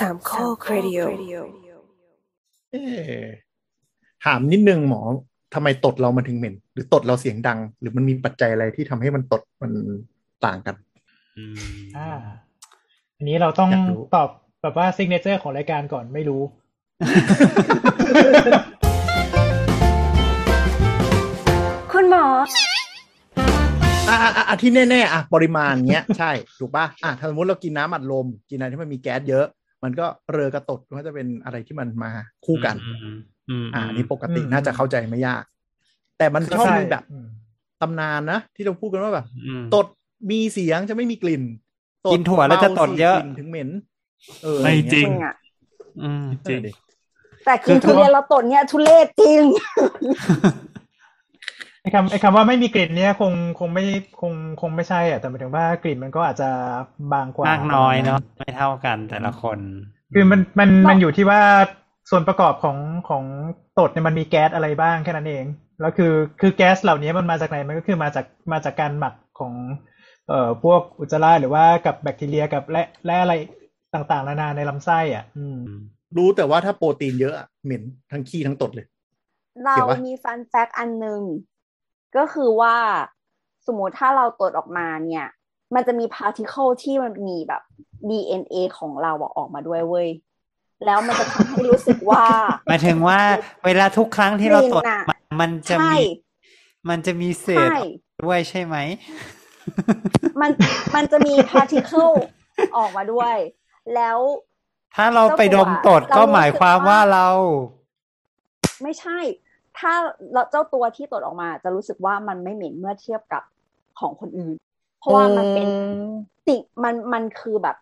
สามข้อครดิโอเอ๊ะถามนิดนึงหมอทำไมตดเรามันถึงเหม็น หรือตดเราเสียงดัง หรือมันมีปัจจัยอะไรที่ทำให้มันตดมันต่างกันอืมอ่าอันนี้เราต้องอยากรู้ตอบแบบว่า signature ของรายการก่อนไม่รู้ คุณหมออะอะอะอะที่แน่ๆอะปริมาณเงี้ย ใช่ ถูกป่ะอะถ้าสมมติเรากินน้ำอัดลม กินอะไรที่มันมีแก๊สเยอะ มันก็เรอกระตดมันก็จะเป็นอะไรที่มันมาคู่กันอืมอืมอ่าอันนี้ปกติอืมน่าจะเข้าใจไม่ยาก แต่มันชอบใช่มีแบบอืมตำนานนะ ที่เราพูดกันว่าแบบอืมตดมีเสียงจะไม่มีกลิ่นกินถั่วแล้วจะตดเยอะบากลิ่นถึงเหม็นเออไม่จริงจริงอะอืมจริง แต่กินทุเรียนแล้วตดเนี่ยทุเรศจริง ไอ้คำไอ้คำว่าไม่มีกลิ่นเนี่ยคงคงไม่คงคงไม่ใช่อะแต่หมายถึงว่ากลิ่นมันก็อาจจะบางกว่ามากน้อยเนาะไม่เท่ากันแต่ละคน คือมันมันเรามัมันอยู่ที่ว่าส่วนประกอบของของตดเนี่ยมันมีแก๊สอะไรบ้างแค่นั้นเองแล้วคือคือแก๊สเหล่านี้มันมาจากไหนมันก็คือมาจากมาจากการหมักของเอ่อพวกอุจจาระหรือว่ากับแบคทีเรียกับและและอะไรต่างๆนานาในลำไส้อะ อืม รู้แต่ว่าถ้าโปรตีนเยอะอะเหม็นทั้งขี้ทั้งตดเลย เราเดี๋ยววะมี fun fact อันหนึ่ง ก็คือว่าสมมติถ้าเราตรวจออกมาเนี่ย มันจะมี particle ที่มันมีแบบ DNA ของเราอะออกมาด้วยเว้ยแล้วมันจะทำให้รู้สึกว่าหมายถึงว่าเวลาทุกครั้งที่เราตรวจกลิ่นน่ะมันมันจะใช่มีมันจะมีเศษใช่ด้วยใช่ไหม มันมันจะมี particle ออกมาด้วย แล้ว ถ้าเราไปดมตดเรารู้สึกก็หมายความว่าว่าเรา ไม่ใช่ ถ้าเราเจ้าตัวที่ตรวจออกมา จะรู้สึกว่ามันไม่เหม็นเมื่อเทียบกับของคนอื่น เพราะว่ามันเป็นสิ่งมันมันคือแบบ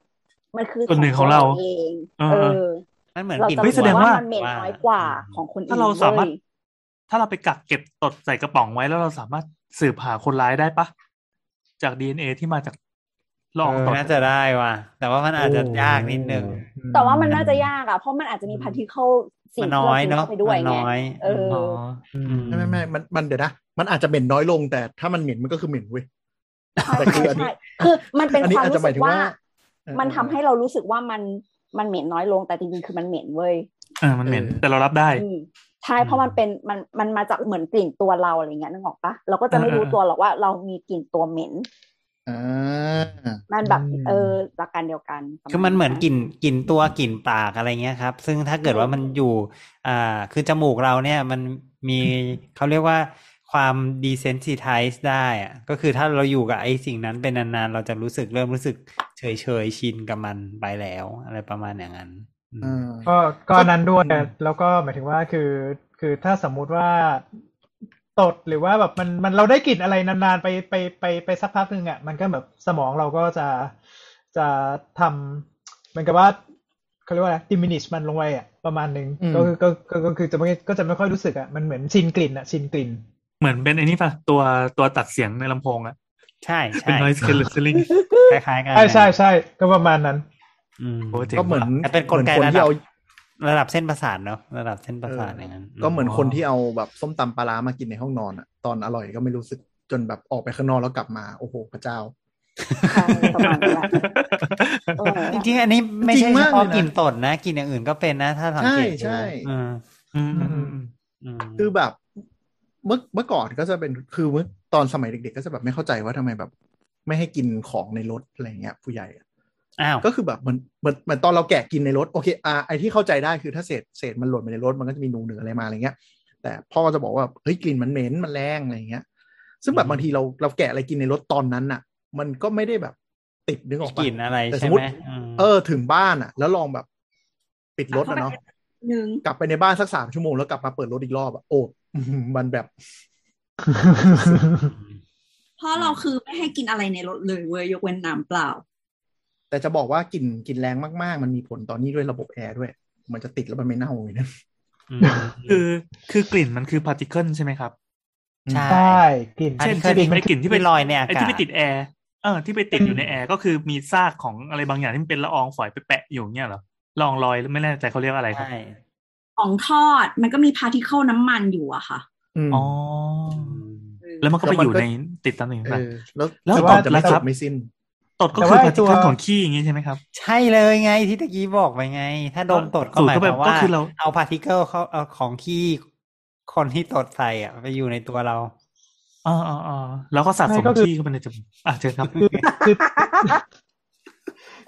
มันคือส่วนหนึ่งของเราเองเออเออมันเหมือนเรากลิ่นจะเฮ้ยรู้แสดงว่าว่ามันเหม็นน้อยกว่าของคนอื่นถ้าเราสามารถว้ยถ้าเราไปกักเก็บตดใส่กระป๋องไว้แล้วเราสามารถสืบหาคนร้ายได้ปะจาก DNA ที่มาจาก ลองเออตดน่าจะได้ว่ะ แต่ว่ามันอาจจะยากนิดนึง แต่ว่ามันน่าจะยากอะ เพราะมันอาจจะมีพาร์ติเคิลสิ่มังนที่น้อยเราเนาะกินเข้าไปด้วยมันไงน้อยเอออ๋อไม่ไม่ไม่มันมันเดี๋ยวนะ มันอาจจะเหม็นน้อยลงแต่ถ้ามันเหม็นมันก็คือเหม็นเว้ยใช่แต่คืออันนี้ใช่คือมันเป็นอันนี้ความอาจจะรู้หมาสึยกถึงว่าว่าเออมันทำให้เรารู้สึกว่ามันมันเหม็นน้อยลงแต่จริงๆคือมันเหม็นเว้ยเออมันเหม็นเออแต่เรารับได้อืมใช่เพราะมันเป็นมันมันมาจากเหมือนกลิ่นตัวเราอะไรเงี้ยนึกออกปะเราก็จะไม่เออรู้เออตัวหรอกว่าเรามีกลิ่นตัวเหม็น อ่ามันแบบอืมเออหลักการเดียวกันประาณคือมันเหมือนกลิ่นกลิ่นตัวกลิ่นปากอะไรเงี้ยครับ ซึ่งถ้าเกิดว่ามันอยู่ อ่า คือจมูกเราเนี่ย มันมีเขาเรียกว่าความ desensitize ได้อะก็คือถ้าเราอยู่กับไอ้สิ่งนั้นเป็นนานๆ เราจะรู้สึกเริ่มรู้สึกเฉยเฉยๆชินกับมันไปแล้ว อะไรประมาณอย่างนั้นอืมอ่าก็ก็อันนั้นด้วยอืมแล้วก็หมายถึงว่าคือ คือถ้าสมมุติว่า ตดหรือว่าแบบมันมันเราได้กลิ่นอะไรนานๆไปไปไปไปสักพักหนึ่งอะมันก็แบบสมองเราก็จะจะทำเหมือนกับว่าเขาเรียกว่าอะไร diminish มันลงไปอะประมาณหนึ่งอืมก็คือก็ก็ก็คือจะไม่ก็จะไม่ค่อยรู้สึกอะมันเหมือนชินกลิ่นอะชินกลิ่น เหมือนเป็นไอ้นี่ปะตัวตัวตัดเสียงในลำโพงอะใช่เป็นใช่ noise cancelling คล้ายๆกันใช่ใช่ใช่ก็ประมาณนั้นอืมโอ้เจ๋งก็เหมือนแต่เป็นกลไกหมือคนระดับที่เอา ระดับเส้นประสาทเนาะระดับเส้นประสาทอย่างนั้นก็เหมือนคนที่เอาแบบส้มตำปลาร้ามากินในห้องนอนอะ ตอนอร่อยก็ไม่รู้สึกจนแบบออกไปข้างนอกแล้วกลับมา โอ้โหพระเจ้าใช่ประมาณนั้นแหละเออจริงๆอันนี้ไม่ใช่จริงเฉมากพาะเลยนะกลิ่นตดนะกลิ่นอย่างอื่นก็เป็นนะ ถ้าสังเกตดูใช่ใช่อืมอืมอืมอืมอืมคือแบบเมื่อเมื่อก่อนก็จะเป็นคือเมื่อตอนสมัยเด็ก ๆ ก็จะแบบไม่เข้าใจว่าทำไมแบบ ไม่ให้กินของในรถอะไรเงี้ย ผู้ใหญ่ อะอ้าวก็คือแบบเหมันเหมือนเหมือนตอนเราแกะกินในรถโอเคอ่าไอที่เข้าใจได้คือถ้าเศษเศษมันหล่นไปในรถมันก็จะมีหนูเหนืออะไรมาอะไรเงี้ย แต่พ่อจะบอกว่าเฮ้ยกลิ่นมันเหม็นมันแรงอะไรเงี้ย ซึ่งแบบบางทีเราเราแกะอะไรกินในรถตอนนั้นน่ะ มันก็ไม่ได้แบบติดนึกออกกปะลิ่นอะไรแต่สใช่มไหมมติมเออถึงบ้านอะ แล้วลองแบบปิดรถอะเนาะหนึ่งกลับไปในบ้านสักสามชั่วโมงแล้วกลับมาเปิดรถอีกรอบอะโอ้อื้อหือมันแบบเพราะเราคือไม่ให้กินอะไรในรถเลยเว้ยยกเว้นน้ำเปล่า แต่จะบอกว่ากลิ่นกลิ่นแรงมากๆ มันมีผลตอนนี้ด้วยระบบแอร์ด้วย มันจะติดแล้วมันไม่เน่าเลยนะอืมคือคือกลิ่นมันคือ particle ใช่ไหมครับ ใช่ใช่กลิ่นอันเช่นนี้เช่นกลิ่นไอ้กลิ่นที่ไปที่ลอยในอาไอ้กาศที่ไปติดแอร์เออที่ไปติดอยู่ในแอร์ก็คือมีซากของอะไรบางอย่างที่มันเป็นละอองฝอยไปแปะอยู่เงี้ยเหรอละอองลอยไม่แน่ใจเขาเรียกว่าอะไรครับใช่ของทอดมันก็มี particleน้ำมันอยู่อะค่ะอืมอ๋อแล้วมันก็ไปแล้วมันอยู่ก็ในติดตามหนึ่งเอไปอแล้วแล้วแล้วต่อจะไม่แล้วจครับบไม่สิ้น ตดก็แต่คือว่าพาร์ติตัวเคิลของขี้อย่างงี้ใช่ไหมครับ ใช่เลยไงที่ตะกี้บอกไปไง ถ้าดมตดก็หมายความว่าก็คือเราเอาพาร์ติเคิลเขาเอาของขี้คนที่ตดใส่อะ ไปอยู่ในตัวเราอ๋ออ๋ออ๋อแล้วก็สะสไม่มก็คือขี้เข้าไปในจมูกอะเชิญครับคือคือ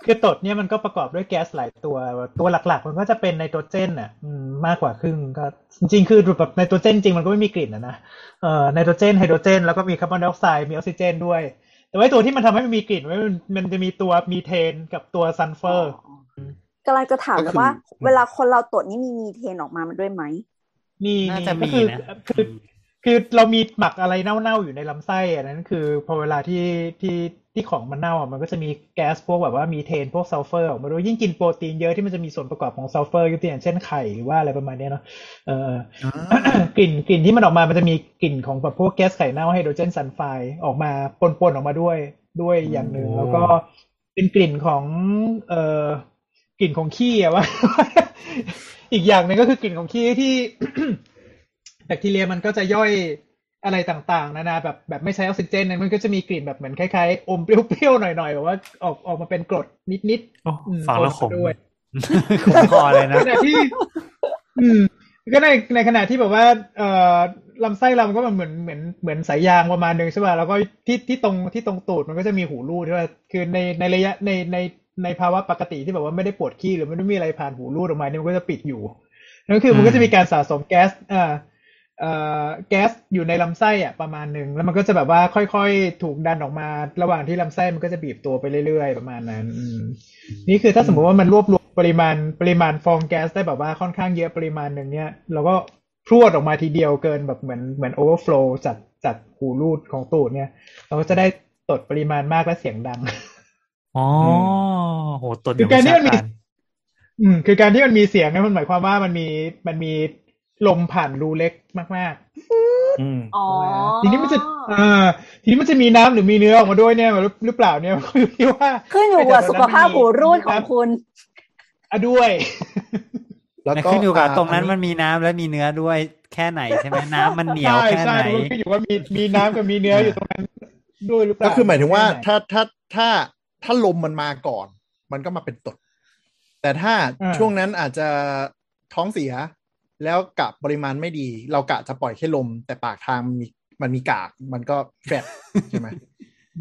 คือตดเนี่ยมันก็ประกอบด้วยแก๊สหลายตัว ตัวหลัก ๆ มันก็จะเป็นไนโตรเจนอะอืมมากกว่าครึ่งก็จริงๆ คือแบบไนโตรเจนจริงมันก็ไม่มีกลิ่นนะนะเอ่อไนโตรเจนไฮโดรเจน แล้วก็มีคาร์บอนไดออกไซด์มีออกซิเจนด้วย แต่ว่าไอ้ตัวที่มันทำให้มันมีกลิ่นมันมันจะมีตัวมีเทนกับตัวซัลเฟอร์กำลังจะถามก็เลยคือว่า เวลาคนเราตดนี่มีมีเทนออกมามันด้วยไหมมีน่าจะก็มีคือนะคือ คือเรามีหมักอะไรเน่าๆอยู่ในลำไส้อันนั้นคือพอเวลาที่ที่ที่ของมันเน่าอะมันก็จะมีแก๊สพวกแบบว่ามีเทนพวกซัลเฟอร์ออกมาด้วยยิ่งกินโปรตีนเยอะที่มันจะมีส่วนประกอบของซัลเฟอร์ยกตัวอย่างเช่นไข่หรือว่าอะไรประมาณเนี้ยเนาะเออกลิ่นกลิ่นที่มันออกมามันจะมีกลิ่นของแบบพวกแก๊สไข่เน่าไฮโดรเจนซัลไฟด์ออกมาปนๆออกมาด้วยด้วยอย่างหนึ่งโอ้แล้วก็เป็นกลิ่นของเอ่อกลิ่นของขี้อะว่าอีกอย่างหนึ่งก็คือกลิ่นของขี้ที่ แบคทีเรียมันก็จะย่อยอะไรต่างๆ นานาแบบแบบไม่ใช้ออกซิเจนนั้นมันก็จะมีกลิ่นแบบเหมือนคล้ายๆ อมเปรี้ยวๆหน่อยๆแบบว่าออกออกมาเป็นกรดนิดโอ้ๆอืมฟังแล้วขมด้วยขมคอเลยนะขณะที่ อืม ก็ในในขณะที่แบบว่า เอ่อลำไส้เรามันก็เหมือนเหมือนเหมือนสายยางประมาณหนึ่งใช่ป่ะแล้วก็ที่ที่ตรงที่ตรงตูดมันก็จะมีหูรูดใช่ป่ะคือในในระยะในในในภาวะปกติที่แบบว่าไม่ได้ปวดขี้หรือไม่ได้มีอะไรผ่านหูรูดออกมาเนี่ยมันก็จะปิดอยู่นั่นคือมันก็จะมีการสะสมแก๊สอ่าเอ่อ แก๊สอยู่ในลำไส้อะประมาณหนึ่งแล้วมันก็จะแบบว่าค่อยๆ ถูกดันออกมา ระหว่างที่ลำไส้มันก็จะบีบตัวไปเรื่อยๆ ประมาณนั้นอืมนี่คือถ้าสมมติว่ามันรวบรวมปริมาณปริมาณฟองแก๊สได้แบบว่าค่อนข้างเยอะปริมาณหนึ่งเนี่ยเราก็พรวดออกมาทีเดียวเกินแบบเหมือนเหมือนโอเวอร์ฟลูจากจากหูรูดของตูดเนี่ย เราก็จะได้ตดปริมาณมากและเสียงดังอ๋อโหตดอคืย่าองการวิที่ชามันมีการอืมคือการที่มันมีเสียงเนี่ยมันหมายความว่ามันมีมันมี ลมผ่านรูเล็กมากอืมอ๋อๆทีนี้มันจะอ่าทีนี้มันจะมีน้ำหรือมีเนื้อออกมาด้วยเนี่ยหรือหรือเปล่าเนี่ยก็อยู่ที่ว่าขึ้นอยู่กับสุขภาพหูรูดของคุณอะด้วยแล้วแต่ก็ขึ้นอยู่กับาตรงนั้นอัมันมีน้ำและมีเนื้อด้วยแค่ไหนใช่ไหมน้ำมันเหนียวใช่แค่ใช่ไหนมันก็อยู่ว่ามีมีน้ำกับมีเนื้ออยู่ตรงนั้นด้วยหรือเปล่าก็คือหมายถึงว่าแค่ไหนถ้าถ้าถ้าถ้าลมมันมาก่อน มันก็มาเป็นตด แต่ถ้าอ่าช่วงนั้นอาจจะท้องเสีย แล้วกะปริมาณไม่ดี เรากะจะปล่อยแค่ลม แต่ปากทางมันมีมันมีกากมันก็แฟดใช่ไหม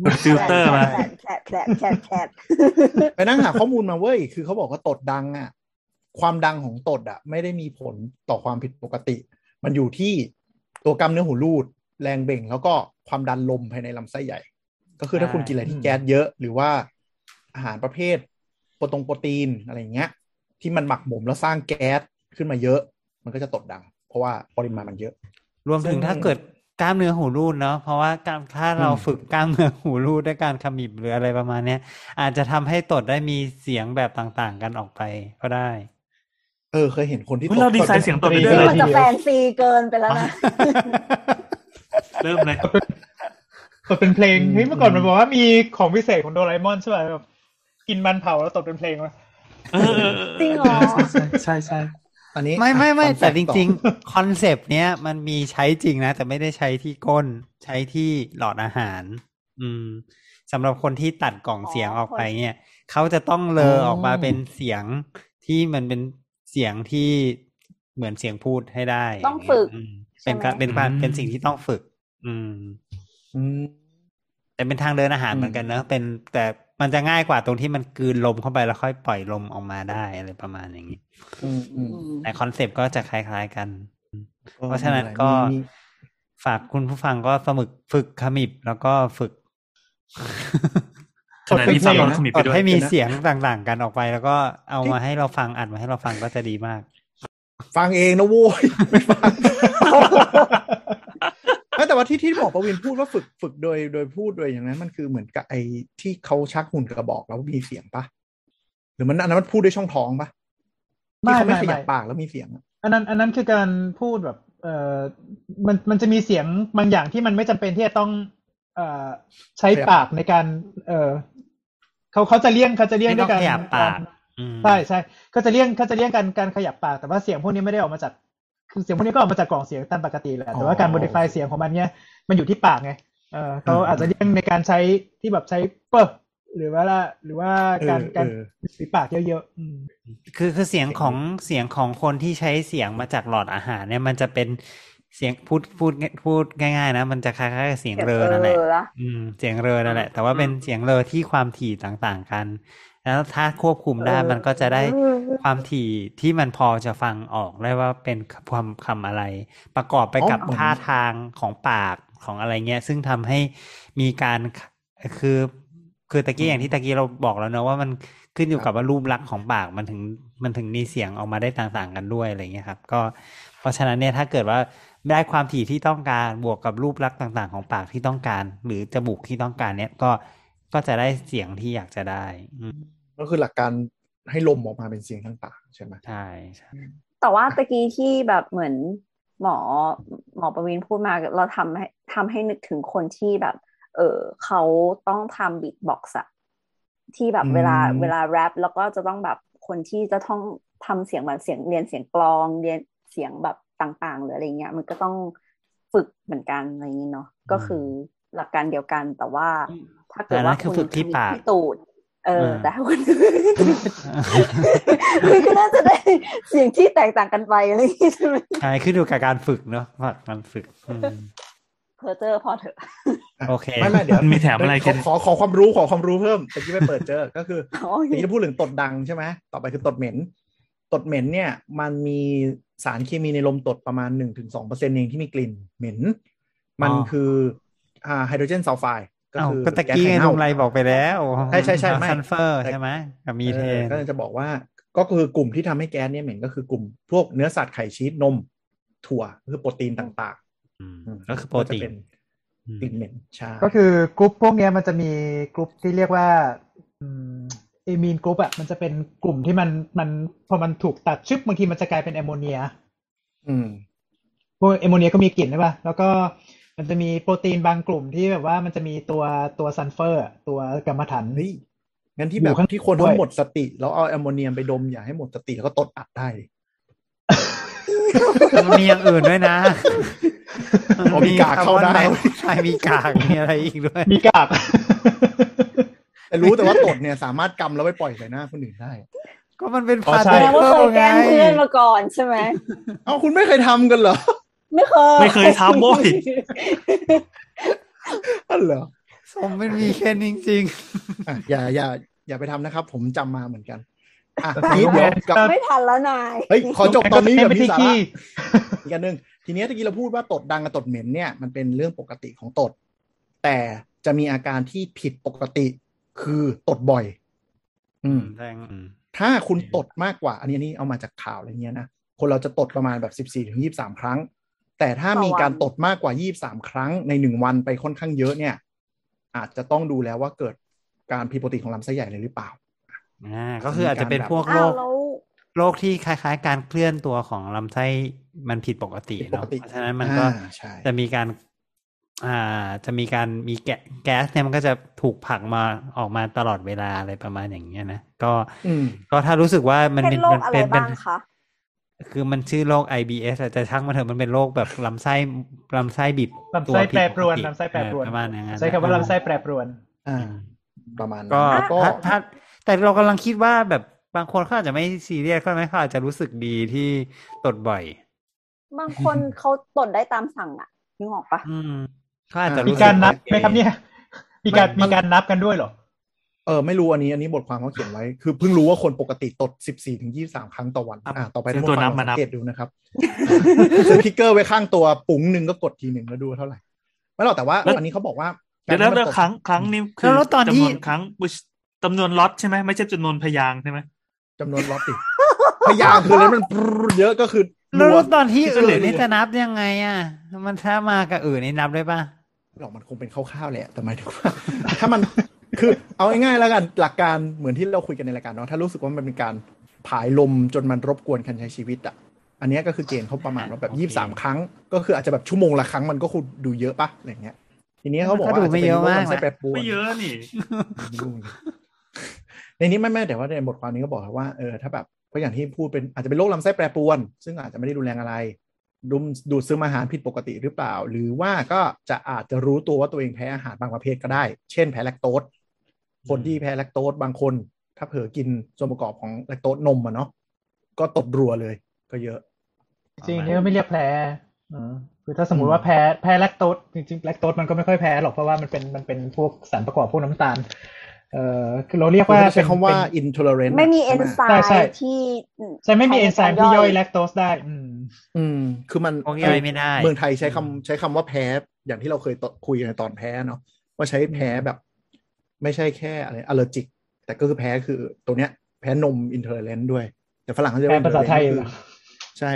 เป็นฟิลเตอร์มาแผลดแผลดแผลดแผลดแผลดไปนั่งหาข้อมูลมาเว้ย คือเขาบอกว่าตดดังอะ ความดังของตดอะ ไม่ได้มีผลต่อความผิดปกติ มันอยู่ที่ตัวกล้ามเนื้อหูรูด แรงเบ่ง แล้วก็ความดันลมภายในลำไส้ใหญ่ ก็คือถ้าคุณกินอะไรที่แก๊สเยอะ หรือว่าอาหารประเภทโปรตงโปรตีนอะไรอย่างเงี้ย ที่มันหมักหมมแล้วสร้างแก๊สขึ้นมาเยอะ มันก็จะตดดัง เพราะว่าปริมาณมันเยอะ รวมถึงซึ่งถ้าเกิดกล้ามเนื้อหูรูดเนาะเพราะว่าการถ้าเราอืมฝึกกล้ามเนื้อหูรูดด้วยการขมิบหรืออะไรประมาณเนี้ยอาจจะทำให้ตดได้มีเสียงแบบต่างๆ กันออกไปก็ได้ เออเคยเห็นคนที่เฮ้ยเราดีไซน์เสียงตดไปนี่ด้วยมันจะแฟนซีเกินไปแล้วนะเริ่มเลยตดเป็นเพลงเฮ้ยเมื่อก่อนมันบอกว่ามีของพิเศษของโดราเอมอนใช่ป่ะแบบกินมันเผาแล้วตดเป็นเพลงวะเออเออเออจริงเหรอใช่ใช่ใช่ อันนี้ไม่ไม่ไม่อะแต่ fun จ fact ต่อริงๆคอนเซปต์เนี้ยมันมีใช้จริงนะ แต่ไม่ได้ใช้ที่ก้นใช้ที่หลอดอาหาร อืมสำหรับคนที่ตัดกล่องเสียงออกไปเนี่ยเขาจะต้องเลอออกมาเป็นเสียงที่มันเป็นเสียงที่เหมือนเสียงพูดให้ได้ ต้องฝึกอืมใช่เป็นไหมการเป็นการเป็นสิ่งที่ต้องฝึกอืมอืมแต่เป็นทางเดินอาหารอืมเหมือนกันเนอะเป็นแต่ มันจะง่ายกว่าตรงที่มันกลืนลมเข้าไปแล้วค่อยปล่อยลมออกมาได้อะไรประมาณอย่างนี้อืมอืมอืมแต่คอนเซปต์ก็จะคล้ายๆกัน เพราะฉะนั้นก็มีฝากคุณผู้ฟังก็สมึกฝึกขมิบแล้วก็ฝึกขณะที่ฟังเราขมิบไปด้วยให้มีเสียงต่างๆกันออกไป แล้วก็เอามาให้เราฟังอัดมาให้เราฟังก็จะดีมาก ฟังเองนะโว้ยไม่ฟังไม่ แต่ว่าที่ที่บอกประวินพูดว่าฝึกฝึกโดยโดยพูดโดยอย่างนั้นมันคือเหมือนกับไอ้ที่เขาชักหุ่นกระบอกแล้วมีเสียงปะหรือมันอันนั้นมันพูดด้วยช่องท้องปะที่เขาไม่ขยับปากแล้วมีเสียงอะอันนั้น อันนั้นคือการพูดแบบเอ่อมันมันจะมีเสียงบางอย่างที่มันไม่จำเป็นที่จะต้อง เอ่อใช้ปากในการ เอ่อเขาเขาจะเลี่ยงเขาจะเลี่ยงไม่ด้ต้วอยงการขยับปากอืมใช่ใช่ก็จะเลี่ยงเขาจะเลี่ยงการการขยับปากแต่ว่าเสียงพวกนี้ไม่ได้ออกมาจาก คือเสียงพวกนี้ก็ออกมาจากกล่องเสียงตามปกติแหละ แต่ว่าการ modify เสียงของมันเนี่ยมันอยู่ที่ปากไงเออเขาอาจจะเลี่ยงในการใช้ที่แบบใช้เปอร์หรือว่าละหรือว่าการเออการเออฝีปากเยอะๆอืมคือคือเสียงของเสียงของคนที่ใช้เสียงมาจากหลอดอาหารเนี่ยมันจะเป็นเสียงพูดพูดพูดง่ายๆนะ มันจะคล้ายๆกับเสียงเรอนั่นแหละเออละอืมเสียงเรอนั่นแหละ แต่ว่าเป็นเสียงเรอที่ความถี่ต่างๆกัน แล้วถ้าควบคุมได้มันก็จะได้ความถี่ที่มันพอจะฟังออกได้ว่าเป็นความคำอะไร ประกอบไปกับอ๋อเหมือนท่าทางของปากของอะไรเงี้ย ซึ่งทำให้มีการคือคือตะกี้อย่างที่ตะกี้เราบอกแล้วเนอะว่ามันขึ้นอยู่กับว่ารูปลักษณ์ของปากมันถึงมันถึงมีเสียงออกมาได้ต่างๆกันด้วยอะไรเงี้ยครับ ก็เพราะฉะนั้นเนี่ยถ้าเกิดว่าได้ความถี่ที่ต้องการบวกกับรูปลักษณ์ต่าง ๆ ของปากที่ต้องการ หรือจมูกที่ต้องการเนี่ยก็ก็จะได้เสียงที่อยากจะได้ อืม ก็คือหลักการให้ลมออกมาเป็นเสียงทางปากใช่ไหมใช่ใช่แต่ว่าตะกี้ที่แบบเหมือนหมอหมอประวินพูดมาเราทำให้ทำให้นึกถึงคนที่แบบ เออเขาต้องทำบีทบ็อกซ์อะที่แบบเวลาเวลาแรปแล้วก็จะต้องแบบคนที่จะต้องทำเสียงแบบเสียงเรียนเสียงกลองเรียนเสียงแบบต่างๆ หรืออะไรเงี้ย มันก็ต้องฝึกเหมือนกันอะไรอย่างนี้เนาะก็คือหลักการเดียวกันแต่ว่า ถ้าเกิแต่ดนั่ว่านคือฝึกที่ปากที่ตูด เออเออแต่ถ้าคนคือก็น่าจะได้เสียงที่แตกต่างกันไปอะไรอย่างงี้ใช่ไหมใช่ขึ้นอยู่กับการฝึกเนาะว่าการฝึกอืมเพอเจอร์พอเถอะ โอเคไม่ไม่เดี๋ยวมันมีแถมอะไรขกัอนขอขอความรู้ขอความรู้เพิ่มแต่ที่ไปเปิดเจอก็คืออ๋อเมื่อกี้เราพูดถึงตดดังใช่ไหมต่อไปคือตดเหม็น ตดเหม็นเนี่ย มันมีสารเคมีในลมตดประมาณหนึ่งถึงสองเปอร์เซ็นเองที่มีกลิ่นเหม็น มันอ๋อคืออ่าไฮโดรเจนซัลไฟด์ ก็เอ้าคือก็ตะกี้ไงแสไข่ลุเน่างไรบอกไปแล้วใช่ใช่ใช่ไม่ซัลเฟอร์ใช่ไหมกับมีเทเออนก็จะบอกว่าก็คือกลุ่มที่ทำให้แก๊สเนี่ยเหม็นก็คือกลุ่มพวกเนื้อสัตว์ไข่ชีสนม ถั่วก็คือโปรตีนต่างอืมๆก็คือโปรตีจะนเป็นกลิ่นเหม็นใช่ก็คือกรุ๊ปพวกเนี้ยมันจะมีกรุ๊ปที่เรียกว่า amine group อะมันจะเป็นกลุ่มที่มันมันพอมันถูกตัดชึบบางทีมันจะกลายเป็นแอมโมเนีย อืมพวกแอมโมเนียก็มีกลิ่นใช่ป่ะแล้วก็ มันจะมีโปรตีนบางกลุ่มที่แบบว่ามันจะมีตัวตัวซัลเฟอร์อะตัวกัมมันถันเฮ้ยงั้นที่อยู่แบบข้างที่คนด้วยเขาหมดสติ แล้วเอาแอมโมเนียมไปดมอย่าให้หมดสติแล้วก็ตดอัดได้ดิมันมีอย่างอื่นด้วยนะอ๋อมีกากเข้าได้ใช่มีกากมีอะไรอีกด้วย มีกากแต่รู้แต่ว่าตดเนี่ยสามารถกำแล้วไปปล่อยใส่หน้าคนอื่นได้ ก็มันเป็นอ๋อพาร์ใช่ติแสดงว่าเคิเคลยแกไงล้งเพื่อนมาก่อนใช่ไหมเอ้าคุณไม่เคยทำกันเหรอ ไม่เคย ไม่เคยทำโว้ยอันเหรอสมเป็นมีแค่นี้จริงอะอย่าอย่าอย่าไปทำนะครับ ผมจำมาเหมือนกันอะทีนี้เดี๋ยวกลับไม่ทันแล้วนายเฮ้ยขอจบตอนนี้แบบมีสาระขี้อีกอันหนึ่งทีนี้ตะกี้เราพูดว่าตดดังกับตดเหม็นเนี่ยมันเป็นเรื่องปกติของตด แต่จะมีอาการที่ผิดปกติคือตดบ่อย อืมแรงอืมถ้าคุณตดมากกว่า อันนี้อันนี้เอามาจากข่าวอะไรเงี้ยนะคนเราจะตดประมาณแบบสิบสี่ถึงยี่สามครั้ง แต่ถ้ามีการตดมากกว่ายี่สามครั้งในหนึ่งวันไปค่อนข้างเยอะเนี่ย อาจจะต้องดูแล้วว่าเกิดการผิดปกติของลำไส้ใหญ่เลยหรือเปล่าอ่าก็คืออาจจะเป็นพวกโรอ้าวคแล้วโรคที่คล้าย ๆ การเคลื่อนตัวของลำไส้มันผิดปกติผิดปเนาะกติเพราะฉะนั้นมันก็อ่าใช่จะมีการ อ่าจะมีการมีแกแก๊สเนี่ยมันก็จะถูกผลักมาออกมาตลอดเวลาอะไรประมาณอย่างเงี้ยนะก็อืมก็ถ้ารู้สึกว่ามันเป็นโรคอะไรเป็นบ้างคะ คือมันชื่อโรค IBS อะแต่ช่างมันเถอะมันเป็นโรคแบบลำไส้ลำไส้บิดลำไส้ตัวผิดแปรปรวนกติลำไส้แปรปรวนเออประมาณอย่างนั้นใช้คำว่าลำไส้แปรปรวนอ่าประมาณนั้นก็แล้วก็ถ้าถ้าแต่เรากำลังคิดว่าแบบบางคนเขาอาจจะไม่ซีเรียสก็ไหมเขาอาจจะรู้สึกดีที่ตดบ่อย บางคนเขาตดได้ตามสั่งอะนึกออกปะอืมเขาอาจจะมีรู้สึการนับโอเคไหมครับเนี่ย มีการมีการนับกันด้วยเหรอ เออไม่รู้อันนี้อันนี้บทความเขาเขียนไว้ คือเพิ่งรู้ว่าคนปกติตดสิบสี่ถึงยี่สามครั้งต่อวัน อ่าต่อไปซื้อท่านตัวผู้ฟันังบลองมานัสับงเกตดูนะครับซื้อพิกเกอร์ไว้ข้างตัวปุ๋งหนึ่งก็กดทีหนึ่งแล้วดูว่าเท่าไหร่ ไม่หรอกแต่ว่าแล้วอันนี้เขาบอกว่าเดี๋ยวแล้วแล้วครั้งครั้งนี้คือแล้วตอนที่จำนวนครั้งจำนวนล็อตใช่ไหมไม่ใช่จำนวนพยางค์ใช่ไหมจำนวนล็อตดิพยางค์คือแล้วมันปรึ๊ดเยอะก็คือแล้วรัวตอนที่ที่อื่เหลืนอนี่จะนับยังไงอะ มันถ้ามากับอื่นนี่นับได้ป่ะหรอกมันคงเป็นคร่าวๆแหละแต่หมายถึงว่าถ้ามัน คือเอาง่ายๆแล้วกันหลักการเหมือนที่เราคุยกันในรายการเนาะถ้ารู้สึกว่ามันเป็นการผายลมจนมันรบกวนการใช้ชีวิตอะอันเนี้ยก็คือเกณฑ์เขาประมาณว่าแบบโอเคยี่สามครั้ง ก็คืออาจจะแบบชั่วโมงละครั้งมันก็คุณดูเยอะปะอะไรเงี้ย ทีนี้เขาบอกว่าก็ดูไม่เยอะมากจจะเป็นโรคลำไส้แปรปรวนไม่เยอะนี่ไม่รู้เหมือนกันในนี้ไม่ไม่แต่ว่าในบทความนี้ก็บอกว่าเออถ้าแบบก็อย่างที่พูดเป็นอาจจะเป็นโรคลำไส้แปรปรวน ซึ่งอาจจะไม่ได้รุนแรงอะไรดุมดูดซึมอาหารผิดปกติหรือเปล่า หรือว่าก็จะอาจจะรู้ตัวว่าตัวเองแพ้อาหารบางประเภทก็ได้ เช่นแพ้แลคโตส คนที่แพ้แลคโตสบางคน ถ้าเผลอกินส่วนประกอบของแลคโตสนมอะเนาะก็ตบรัวเลย ก็เยอะ จริงๆนี่ก็ไม่เรียกแพ้อ่าคือถ้าสมมติว่าแพ้แพ้แลคโตสจริงๆแลคโตสมันก็ไม่ค่อยแพ้หรอกเพราะว่ามันเป็นมันเป็นพวกสารประกอบพวกน้ำตาลเอ่อคือเราเรียกว่าใช้คำว่าเป็น intolerant ไม่มีเอใช่นหไซใช่ใช่ม์ที่ใช่ไม่มีเอนไซม์ที่ย่อยแลคโตสได้ อืม อืม คือมันพวกย่อยไม่ได้ เมืองไทยใช้คำใช้คำว่าแพ้ อย่างที่เราเคยตคุยกันในตอนแพ้เนาะว่าใช้แพ้แบบ ไม่ใช่แค่อะไรอ l ล e r จิก แต่ก็คือแพ้คือตัวเนี้ย แพ้นม intolerant ด้วย แต่ฝรั่งเขาเรียกแปลว่าภาษาไทย intolerant เหรอใช่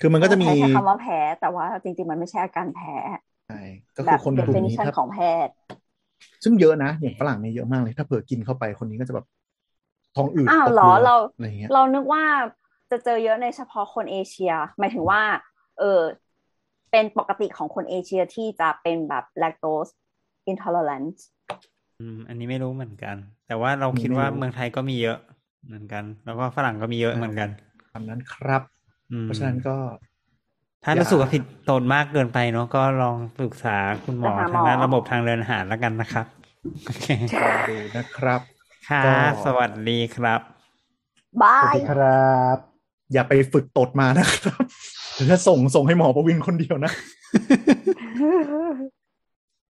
คือมันก็จะมีใช้คำว่าแพ้แต่ว่าจริงๆมันไม่ใช่อาการแพ้ใช่ก็แบคือบคนกลุ่มนี้ definition ถ้าของแพทย์ ซึ่งเยอะนะอย่างฝรั่งเนี่ยเยอะมากเลย ถ้าเผื่อกินเข้าไปคนนี้ก็จะแบบท้องอืดอ้าวตกเหรอรือเราอะไรเงี้ยเรานึกว่าจะเจอเยอะในเฉพาะคนเอเชีย หมายถึงว่า เออเป็นปกติของคนเอเชียที่จะเป็นแบบ lactose intolerant อืมอันนี้ไม่รู้เหมือนกัน แต่ว่าเราคิดว่าเมืองไทยก็มีเยอะเหมือนกัน แล้วก็ฝรั่งก็มีเยอะเหมือนกันตามนั้นครับอืมเพราะฉะนั้นก็ ถ้าอย่ารู้สึกว่าผิดโทษมากเกินไปเนาะก็ลองปรึกษาคุณหมอไปหาหมอทางด้านระบบทางเดินอาหารแล้วกันนะครับโอเคลองดูนะครับ ค่ะก็สวัสดีครับบาสวัสยดีครับ อย่าไปฝึกตดมานะครับหรือถ้าส่งส่งให้หมอประวินคนเดียวนะ